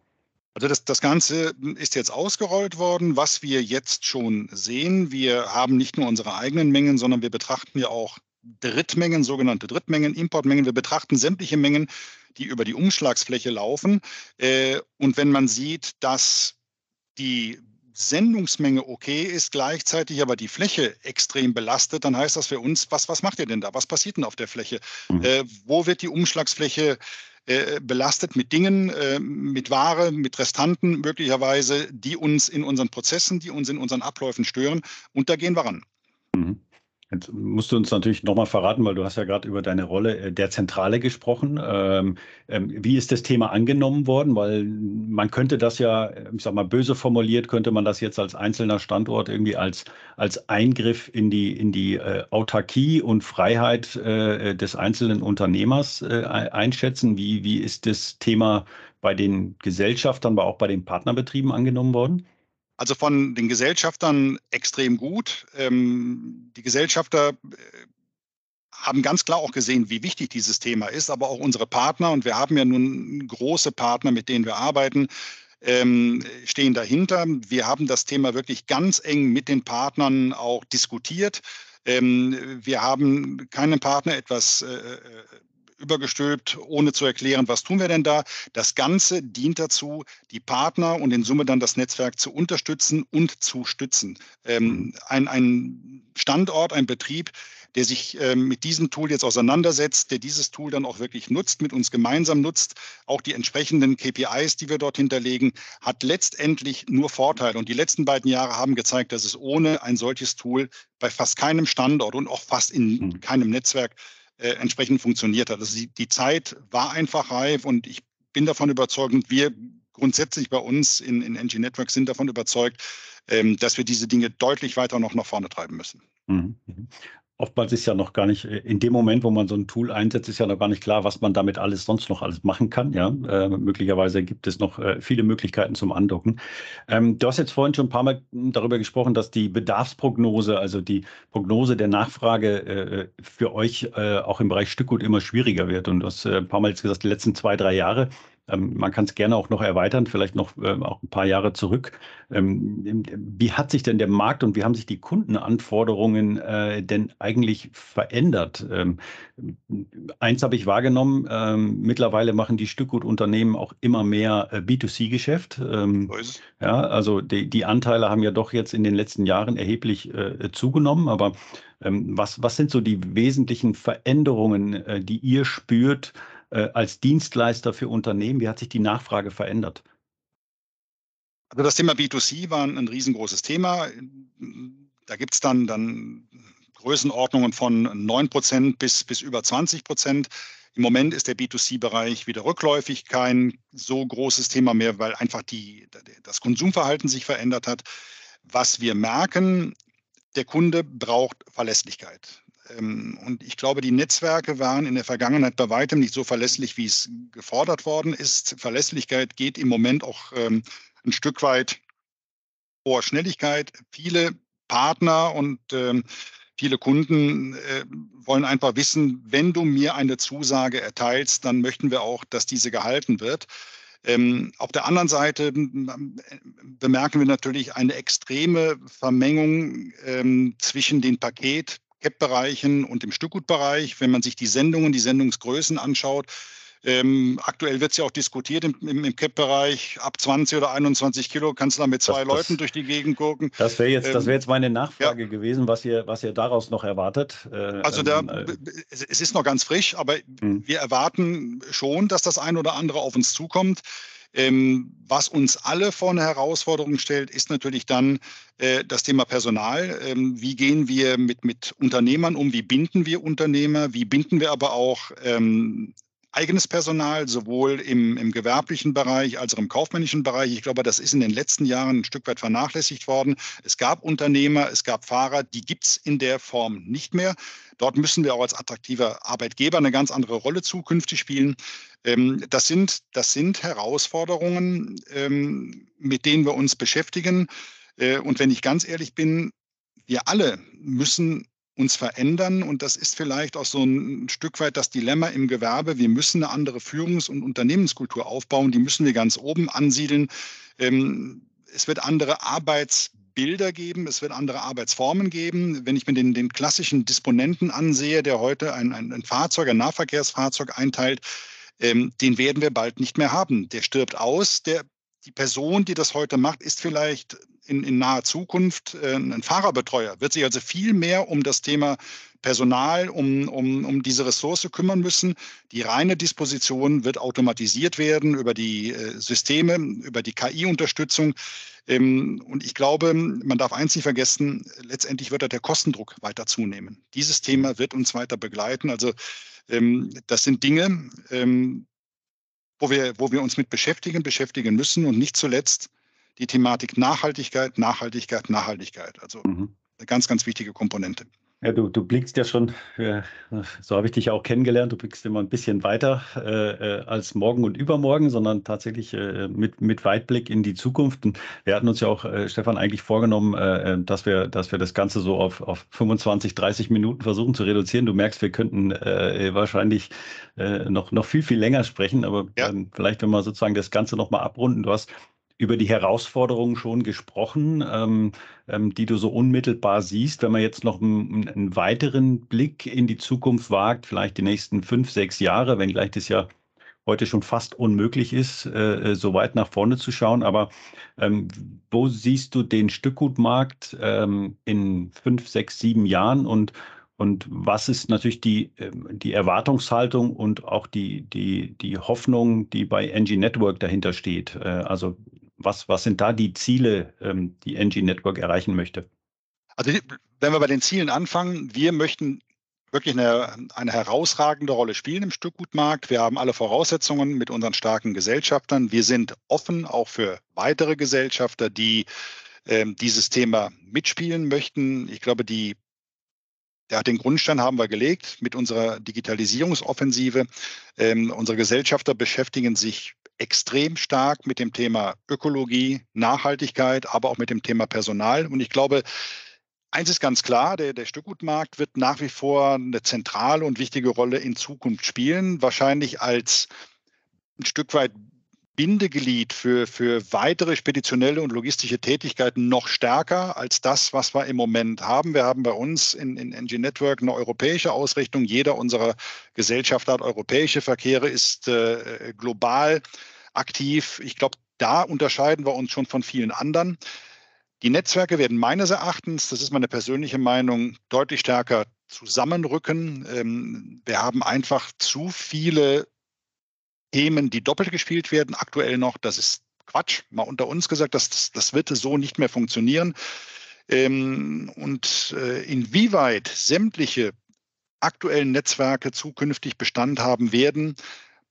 Also das, das Ganze ist jetzt ausgerollt worden. Was wir jetzt schon sehen, wir haben nicht nur unsere eigenen Mengen, sondern wir betrachten ja auch Drittmengen, sogenannte Drittmengen, Importmengen. Wir betrachten sämtliche Mengen, die über die Umschlagsfläche laufen. Äh, und wenn man sieht, dass die Sendungsmenge okay ist, gleichzeitig aber die Fläche extrem belastet, dann heißt das für uns, was, was macht ihr denn da? Was passiert denn auf der Fläche? Mhm. Äh, wo wird die Umschlagsfläche äh, belastet mit Dingen, äh, mit Ware, mit Restanten möglicherweise, die uns in unseren Prozessen, die uns in unseren Abläufen stören? Und da gehen wir ran. Mhm. Jetzt musst du uns natürlich nochmal verraten, weil du hast ja gerade über deine Rolle äh, der Zentrale gesprochen. Ähm, ähm, wie ist das Thema angenommen worden? Weil man könnte das ja, ich sag mal böse formuliert, könnte man das jetzt als einzelner Standort irgendwie als, als Eingriff in die, in die äh, Autarkie und Freiheit äh, des einzelnen Unternehmers einschätzen. Wie, wie ist das Thema bei den Gesellschaftern, aber auch bei den Partnerbetrieben angenommen worden? Also von den Gesellschaftern extrem gut. Ähm, die Gesellschafter äh, haben ganz klar auch gesehen, wie wichtig dieses Thema ist, aber auch unsere Partner, und wir haben ja nun große Partner, mit denen wir arbeiten, ähm, stehen dahinter. Wir haben das Thema wirklich ganz eng mit den Partnern auch diskutiert. Ähm, wir haben keinem Partner etwas äh, äh übergestülpt, ohne zu erklären, was tun wir denn da. Das Ganze dient dazu, die Partner und in Summe dann das Netzwerk zu unterstützen und zu stützen. Ähm, mhm. ein, ein Standort, ein Betrieb, der sich ähm, mit diesem Tool jetzt auseinandersetzt, der dieses Tool dann auch wirklich nutzt, mit uns gemeinsam nutzt, auch die entsprechenden KPIs, die wir dort hinterlegen, hat letztendlich nur Vorteile. Und die letzten beiden Jahre haben gezeigt, dass es ohne ein solches Tool bei fast keinem Standort und auch fast in mhm. keinem Netzwerk äh, entsprechend funktioniert hat. Also die, die Zeit war einfach reif und ich bin davon überzeugt und wir grundsätzlich bei uns in, in NG Network sind davon überzeugt, ähm, dass wir diese Dinge deutlich weiter noch nach vorne treiben müssen. Oftmals ist ja noch gar nicht, äh, in dem Moment, wo man so ein Tool einsetzt, ist ja noch gar nicht klar, was man damit alles sonst noch alles machen kann. Ja, äh, möglicherweise gibt es noch äh, viele Möglichkeiten zum Andocken. Ähm, du hast jetzt vorhin schon ein paar Mal darüber gesprochen, dass die Bedarfsprognose, also die Prognose der Nachfrage äh, für euch äh, auch im Bereich Stückgut immer schwieriger wird. Und du hast äh, ein paar Mal jetzt gesagt, die letzten zwei, drei Jahre ähm, man kann es gerne auch noch erweitern, vielleicht noch ähm, auch ein paar Jahre zurück. Ähm, wie hat sich denn der Markt und wie haben sich die Kundenanforderungen äh, denn eigentlich verändert? Eins habe ich wahrgenommen, mittlerweile machen die Stückgutunternehmen auch immer mehr äh, B2C-Geschäft. Ja, also die, die Anteile haben ja doch jetzt in den letzten Jahren erheblich äh, zugenommen, aber was, was sind so die wesentlichen Veränderungen, die ihr spürt, äh, als Dienstleister für Unternehmen? Wie hat sich die Nachfrage verändert? Also das Thema B2C war ein riesengroßes Thema. Da gibt es dann, dann Größenordnungen von 9 Prozent bis, bis über 20 Prozent. Im Moment ist der B2C-Bereich wieder rückläufig, kein so großes Thema mehr, weil einfach die, das Konsumverhalten sich verändert hat. Was wir merken, der Kunde braucht Verlässlichkeit. Ähm, und ich glaube, die Netzwerke waren in der Vergangenheit bei weitem nicht so verlässlich, wie es gefordert worden ist. Verlässlichkeit geht im Moment auch ähm, ein Stück weit vor Schnelligkeit. Viele Partner und ähm, viele Kunden äh, wollen einfach wissen, wenn du mir eine Zusage erteilst, dann möchten wir auch, dass diese gehalten wird. Ähm, auf der anderen Seite bemerken wir natürlich eine extreme Vermengung ähm, zwischen den Paket- CAP-Bereichen und im Stückgutbereich. Wenn man sich die Sendungen, die Sendungsgrößen anschaut, ähm, aktuell wird es ja auch diskutiert im, im, im CAP-Bereich. Ab 20 oder 21 Kilo kannst du da mit zwei das, Leuten das, durch die Gegend gucken. Das wäre jetzt, ähm, wär jetzt meine Nachfrage ja. gewesen, was ihr, was ihr daraus noch erwartet. Äh, also da, ähm, äh, es ist noch ganz frisch, aber hm. wir erwarten schon, dass das ein oder andere auf uns zukommt. Ähm, was uns alle vor eine Herausforderung stellt, ist natürlich dann äh, das Thema Personal. Ähm, wie gehen wir mit, mit Unternehmern um? Wie binden wir Unternehmer? Wie binden wir aber auch ähm, eigenes Personal, sowohl im, im gewerblichen Bereich als auch im kaufmännischen Bereich. Ich glaube, das ist in den letzten Jahren ein Stück weit vernachlässigt worden. Es gab Unternehmer, es gab Fahrer, die gibt es in der Form nicht mehr. Dort müssen wir auch als attraktiver Arbeitgeber eine ganz andere Rolle zukünftig spielen. Ähm, das, sind, das sind Herausforderungen, ähm, mit denen wir uns beschäftigen. Äh, und wenn ich ganz ehrlich bin, wir alle müssen uns verändern. Und das ist vielleicht auch so ein Stück weit das Dilemma im Gewerbe. Wir müssen eine andere Führungs- und Unternehmenskultur aufbauen. Die müssen wir ganz oben ansiedeln. Ähm, es wird andere Arbeitsbilder geben, es wird andere Arbeitsformen geben. Wenn ich mir den, den klassischen Disponenten ansehe, der heute ein, ein, ein Fahrzeug, ein Nahverkehrsfahrzeug einteilt, ähm, den werden wir bald nicht mehr haben. Der stirbt aus. Der, die Person, die das heute macht, ist vielleicht in, in naher Zukunft äh, ein Fahrerbetreuer, wird sich also viel mehr um das Thema Personal, um, um, um diese Ressource kümmern müssen. Die reine Disposition wird automatisiert werden über die äh, Systeme, über die KI-Unterstützung. Ähm, und ich glaube, man darf eins nicht vergessen, letztendlich wird da der Kostendruck weiter zunehmen. Dieses Thema wird uns weiter begleiten. Also ähm, das sind Dinge, ähm, wo wir, wo wir uns mit beschäftigen, beschäftigen müssen und nicht zuletzt die Thematik Nachhaltigkeit, Nachhaltigkeit, Nachhaltigkeit. Also mhm. eine ganz, ganz wichtige Komponente. Ja, du, du blickst ja schon, äh, so habe ich dich auch kennengelernt, du blickst immer ein bisschen weiter äh, äh, als morgen und übermorgen, sondern tatsächlich äh, mit, mit Weitblick in die Zukunft. Und wir hatten uns ja auch, äh, Stefan, eigentlich vorgenommen, äh, dass, wir, dass wir das Ganze so auf, auf 25, 30 Minuten versuchen zu reduzieren. Du merkst, wir könnten wahrscheinlich noch, noch viel, viel länger sprechen, aber ja. ähm, vielleicht, wenn wir sozusagen das Ganze nochmal abrunden. Du hast über die Herausforderungen schon gesprochen, ähm, ähm, die du so unmittelbar siehst. Wenn man jetzt noch einen, einen, weiteren Blick in die Zukunft wagt, vielleicht die nächsten fünf, sechs Jahre, wenngleich das ja heute schon fast unmöglich ist, äh, äh so weit nach vorne zu schauen. Aber ähm, wo siehst du den Stückgutmarkt ähm, in fünf, sechs, sieben Jahren und und was ist natürlich die, ähm, die Erwartungshaltung und auch die, die, die Hoffnung, die bei NG Network dahinter steht? Äh, also was, was sind da die Ziele, ähm, die NG Network erreichen möchte? Also wenn wir bei den Zielen anfangen, wir möchten wirklich eine, eine herausragende Rolle spielen im Stückgutmarkt. Wir haben alle Voraussetzungen mit unseren starken Gesellschaftern. Wir sind offen auch für weitere Gesellschafter, die ähm, dieses Thema mitspielen möchten. Ich glaube, die ja, den Grundstein haben wir gelegt mit unserer Digitalisierungsoffensive. Ähm, unsere Gesellschafter beschäftigen sich extrem stark mit dem Thema Ökologie, Nachhaltigkeit, aber auch mit dem Thema Personal. Und ich glaube, eins ist ganz klar, der, der Stückgutmarkt wird nach wie vor eine zentrale und wichtige Rolle in Zukunft spielen, wahrscheinlich als ein Stück weit Bindeglied für, für weitere speditionelle und logistische Tätigkeiten noch stärker als das, was wir im Moment haben. Wir haben bei uns in, in NG Network eine europäische Ausrichtung. Jeder unserer Gesellschaften hat europäische Verkehre, ist äh, global aktiv. Ich glaube, da unterscheiden wir uns schon von vielen anderen. Die Netzwerke werden meines Erachtens, das ist meine persönliche Meinung, deutlich stärker zusammenrücken. Ähm, wir haben einfach zu viele Themen, die doppelt gespielt werden, aktuell noch. Das ist Quatsch, mal unter uns gesagt, das, das wird so nicht mehr funktionieren. Ähm, und äh, inwieweit sämtliche aktuellen Netzwerke zukünftig Bestand haben werden,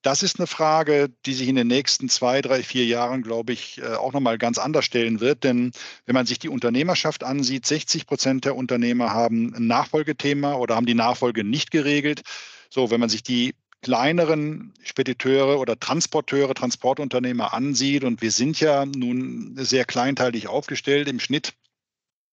das ist eine Frage, die sich in den nächsten zwei, drei, vier Jahren, glaube ich, äh, auch nochmal ganz anders stellen wird. Denn wenn man sich die Unternehmerschaft ansieht, 60 Prozent der Unternehmer haben ein Nachfolgethema oder haben die Nachfolge nicht geregelt. So, wenn man sich die kleineren Spediteure oder Transporteure, Transportunternehmer ansieht. Und wir sind ja nun sehr kleinteilig aufgestellt. Im Schnitt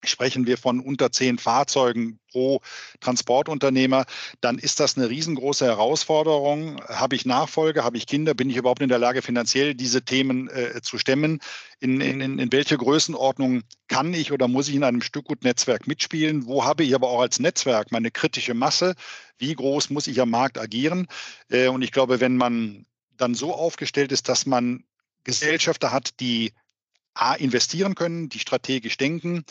sprechen wir von unter zehn Fahrzeugen pro Transportunternehmer, dann ist das eine riesengroße Herausforderung. Habe ich Nachfolge, habe ich Kinder, bin ich überhaupt in der Lage, finanziell diese Themen äh, zu stemmen? In, in, in welche Größenordnung kann ich oder muss ich in einem Stückgutnetzwerk mitspielen? Wo habe ich aber auch als Netzwerk meine kritische Masse? Wie groß muss ich am Markt agieren? Äh, und ich glaube, wenn man dann so aufgestellt ist, dass man Gesellschafter hat, die A, investieren können, die strategisch denken,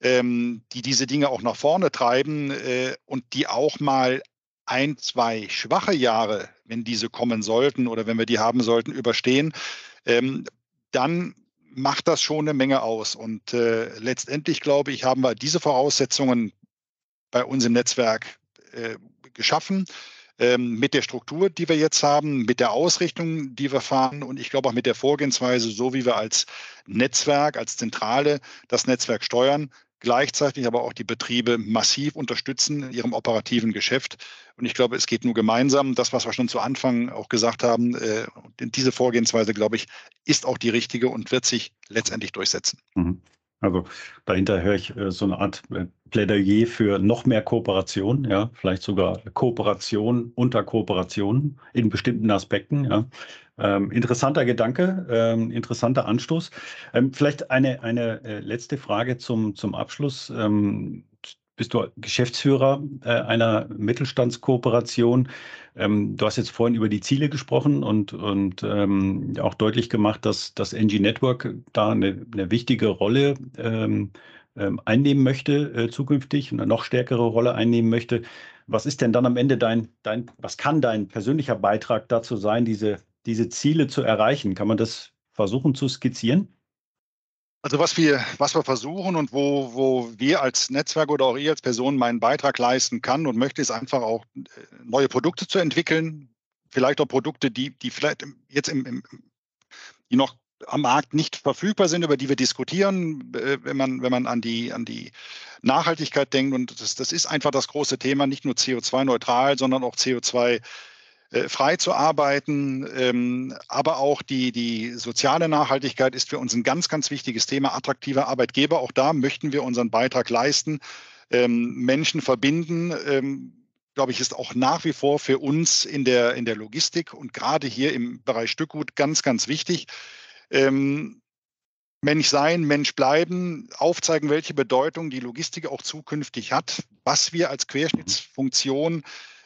ähm, die diese Dinge auch nach vorne treiben äh, und die auch mal ein, zwei schwache Jahre, wenn diese kommen sollten oder wenn wir die haben sollten, überstehen, ähm, dann macht das schon eine Menge aus. Und äh, letztendlich, glaube ich, haben wir diese Voraussetzungen bei uns im Netzwerk äh, geschaffen ähm, mit der Struktur, die wir jetzt haben, mit der Ausrichtung, die wir fahren und ich glaube auch mit der Vorgehensweise, so wie wir als Netzwerk, als Zentrale das Netzwerk steuern, gleichzeitig aber auch die Betriebe massiv unterstützen in ihrem operativen Geschäft. Und ich glaube, es geht nur gemeinsam. Das, was wir schon zu Anfang auch gesagt haben, äh, diese Vorgehensweise, glaube ich, ist auch die richtige und wird sich letztendlich durchsetzen. Mhm. Also dahinter höre ich äh, so eine Art äh, Plädoyer für noch mehr Kooperation, ja, vielleicht sogar Kooperation unter Kooperation in bestimmten Aspekten, ja. Ähm, interessanter Gedanke, ähm, interessanter Anstoß. Ähm, vielleicht eine, eine äh, letzte Frage zum, zum Abschluss. Ähm, bist du Geschäftsführer äh, einer Mittelstandskooperation. Ähm, du hast jetzt vorhin über die Ziele gesprochen und, und ähm, auch deutlich gemacht, dass das NG Network da eine, eine wichtige Rolle ähm, einnehmen möchte äh, zukünftig, eine noch stärkere Rolle einnehmen möchte. Was ist denn dann am Ende dein, dein, was kann dein persönlicher Beitrag dazu sein, diese, diese Ziele zu erreichen? Kann man das versuchen zu skizzieren? Also was wir, was wir versuchen und wo, wo wir als Netzwerk oder auch ich als Person meinen Beitrag leisten kann und möchte, ist einfach auch äh, neue Produkte zu entwickeln. Vielleicht auch Produkte, die, die vielleicht jetzt im, im die noch am Markt nicht verfügbar sind, über die wir diskutieren, äh, wenn man, wenn man an die, an die Nachhaltigkeit denkt. Und das, das ist einfach das große Thema, nicht nur CO2-neutral, sondern auch CO2 äh, frei zu arbeiten. Ähm, aber auch die, die soziale Nachhaltigkeit ist für uns ein ganz, ganz wichtiges Thema. Attraktiver Arbeitgeber, auch da möchten wir unseren Beitrag leisten, ähm, Menschen verbinden. Ähm, glaube ich, ist auch nach wie vor für uns in der, in der Logistik und gerade hier im Bereich Stückgut ganz, ganz wichtig. Mensch sein, Mensch bleiben, aufzeigen, welche Bedeutung die Logistik auch zukünftig hat, was wir als Querschnittsfunktion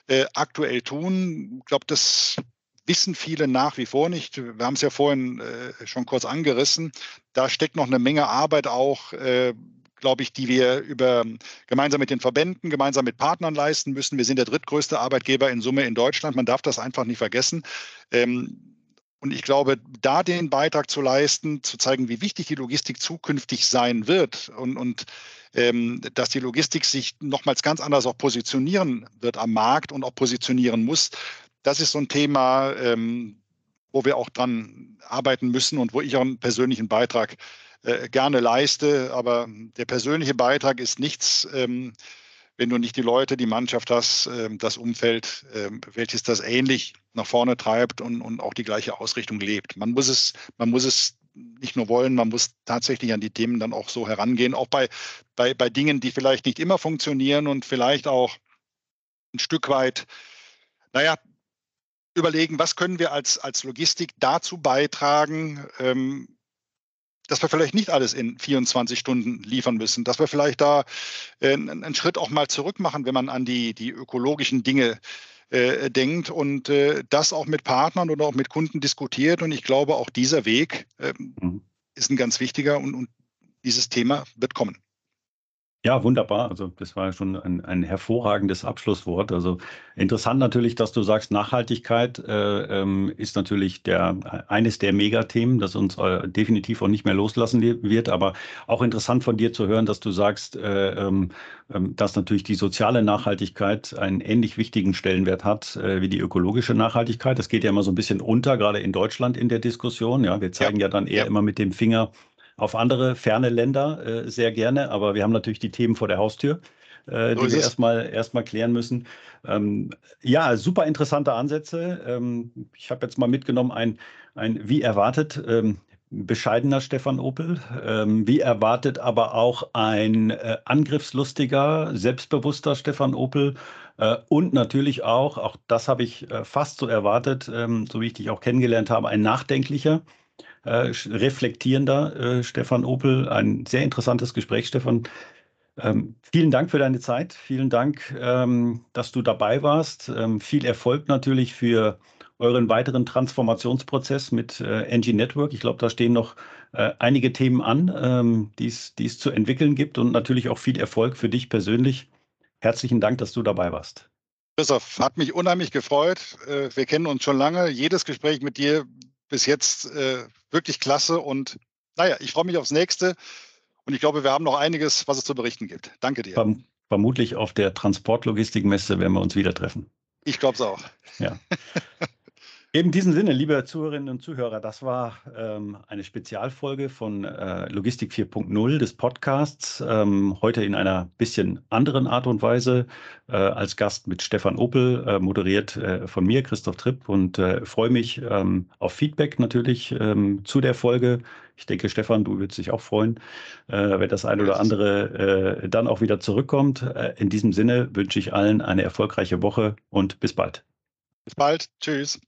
äh, aktuell tun. Ich glaube, das wissen viele nach wie vor nicht. Wir haben es ja vorhin äh, schon kurz angerissen. Da steckt noch eine Menge Arbeit auch, äh, glaube ich, die wir über gemeinsam mit den Verbänden, gemeinsam mit Partnern leisten müssen. Wir sind der drittgrößte Arbeitgeber in Summe in Deutschland. Man darf das einfach nicht vergessen. Ähm, und ich glaube, da den Beitrag zu leisten, zu zeigen, wie wichtig die Logistik zukünftig sein wird und, und ähm, dass die Logistik sich nochmals ganz anders auch positionieren wird am Markt und auch positionieren muss, das ist so ein Thema, ähm, wo wir auch dran arbeiten müssen und wo ich auch einen persönlichen Beitrag äh, gerne leiste. Aber der persönliche Beitrag ist nichts, ähm, wenn du nicht die Leute, die Mannschaft hast, ähm, das Umfeld, ähm, welches das ähnlich nach vorne treibt und, und auch die gleiche Ausrichtung lebt. Man muss es, man muss es nicht nur wollen, man muss tatsächlich an die Themen dann auch so herangehen, auch bei, bei, bei Dingen, die vielleicht nicht immer funktionieren und vielleicht auch ein Stück weit, naja, überlegen, was können wir als, als Logistik dazu beitragen, ähm, dass wir vielleicht nicht alles in 24 Stunden liefern müssen, dass wir vielleicht da äh, einen Schritt auch mal zurück machen, wenn man an die, die ökologischen Dinge äh, denkt und äh, das auch mit Partnern oder auch mit Kunden diskutiert. Und ich glaube, auch dieser Weg ähm, mhm. ist ein ganz wichtiger und, und dieses Thema wird kommen. Ja, wunderbar. Also das war schon ein, ein hervorragendes Abschlusswort. Also interessant natürlich, dass du sagst, Nachhaltigkeit äh, ähm, ist natürlich der, eines der Megathemen, das uns äh, definitiv auch nicht mehr loslassen wird. Aber auch interessant von dir zu hören, dass du sagst, äh, ähm, ähm, dass natürlich die soziale Nachhaltigkeit einen ähnlich wichtigen Stellenwert hat äh, wie die ökologische Nachhaltigkeit. Das geht ja immer so ein bisschen unter, gerade in Deutschland in der Diskussion. Ja, wir zeigen ja, ja dann eher ja. immer mit dem Finger auf andere ferne Länder äh, sehr gerne, aber wir haben natürlich die Themen vor der Haustür, äh, die wir erstmal erstmal klären müssen. Ähm, ja, super interessante Ansätze. Ähm, ich habe jetzt mal mitgenommen ein, ein wie erwartet ähm, bescheidener Stefan Opel, ähm, wie erwartet aber auch ein äh, angriffslustiger, selbstbewusster Stefan Opel äh, und natürlich auch, auch das habe ich äh, fast so erwartet, ähm, so wie ich dich auch kennengelernt habe, ein nachdenklicher, äh, reflektierender äh, Stefan Opel. Ein sehr interessantes Gespräch, Stefan. Ähm, vielen Dank für deine Zeit. Vielen Dank, ähm, dass du dabei warst. Ähm, viel Erfolg natürlich für euren weiteren Transformationsprozess mit äh, NG Network. Ich glaube, da stehen noch äh, einige Themen an, ähm, die es zu entwickeln gibt und natürlich auch viel Erfolg für dich persönlich. Herzlichen Dank, dass du dabei warst. Christoph, hat mich unheimlich gefreut. Äh, wir kennen uns schon lange. Jedes Gespräch mit dir bis jetzt äh, wirklich klasse und naja, ich freue mich aufs nächste. Und ich glaube, wir haben noch einiges, was es zu berichten gibt. Danke dir. Verm vermutlich auf der Transportlogistikmesse werden wir uns wieder treffen. Ich glaube es auch. Ja. In diesem Sinne, liebe Zuhörerinnen und Zuhörer, das war ähm, eine Spezialfolge von äh, Logistik 4.0 des Podcasts. Ähm, heute in einer bisschen anderen Art und Weise äh, als Gast mit Stefan Opel, äh, moderiert äh, von mir, Christoph Tripp, und äh, freue mich ähm, auf Feedback natürlich ähm, zu der Folge. Ich denke, Stefan, du würdest dich auch freuen, äh, wenn das eine oder andere dann auch wieder zurückkommt. in diesem Sinne wünsche ich allen eine erfolgreiche Woche und bis bald. Bis bald. Tschüss.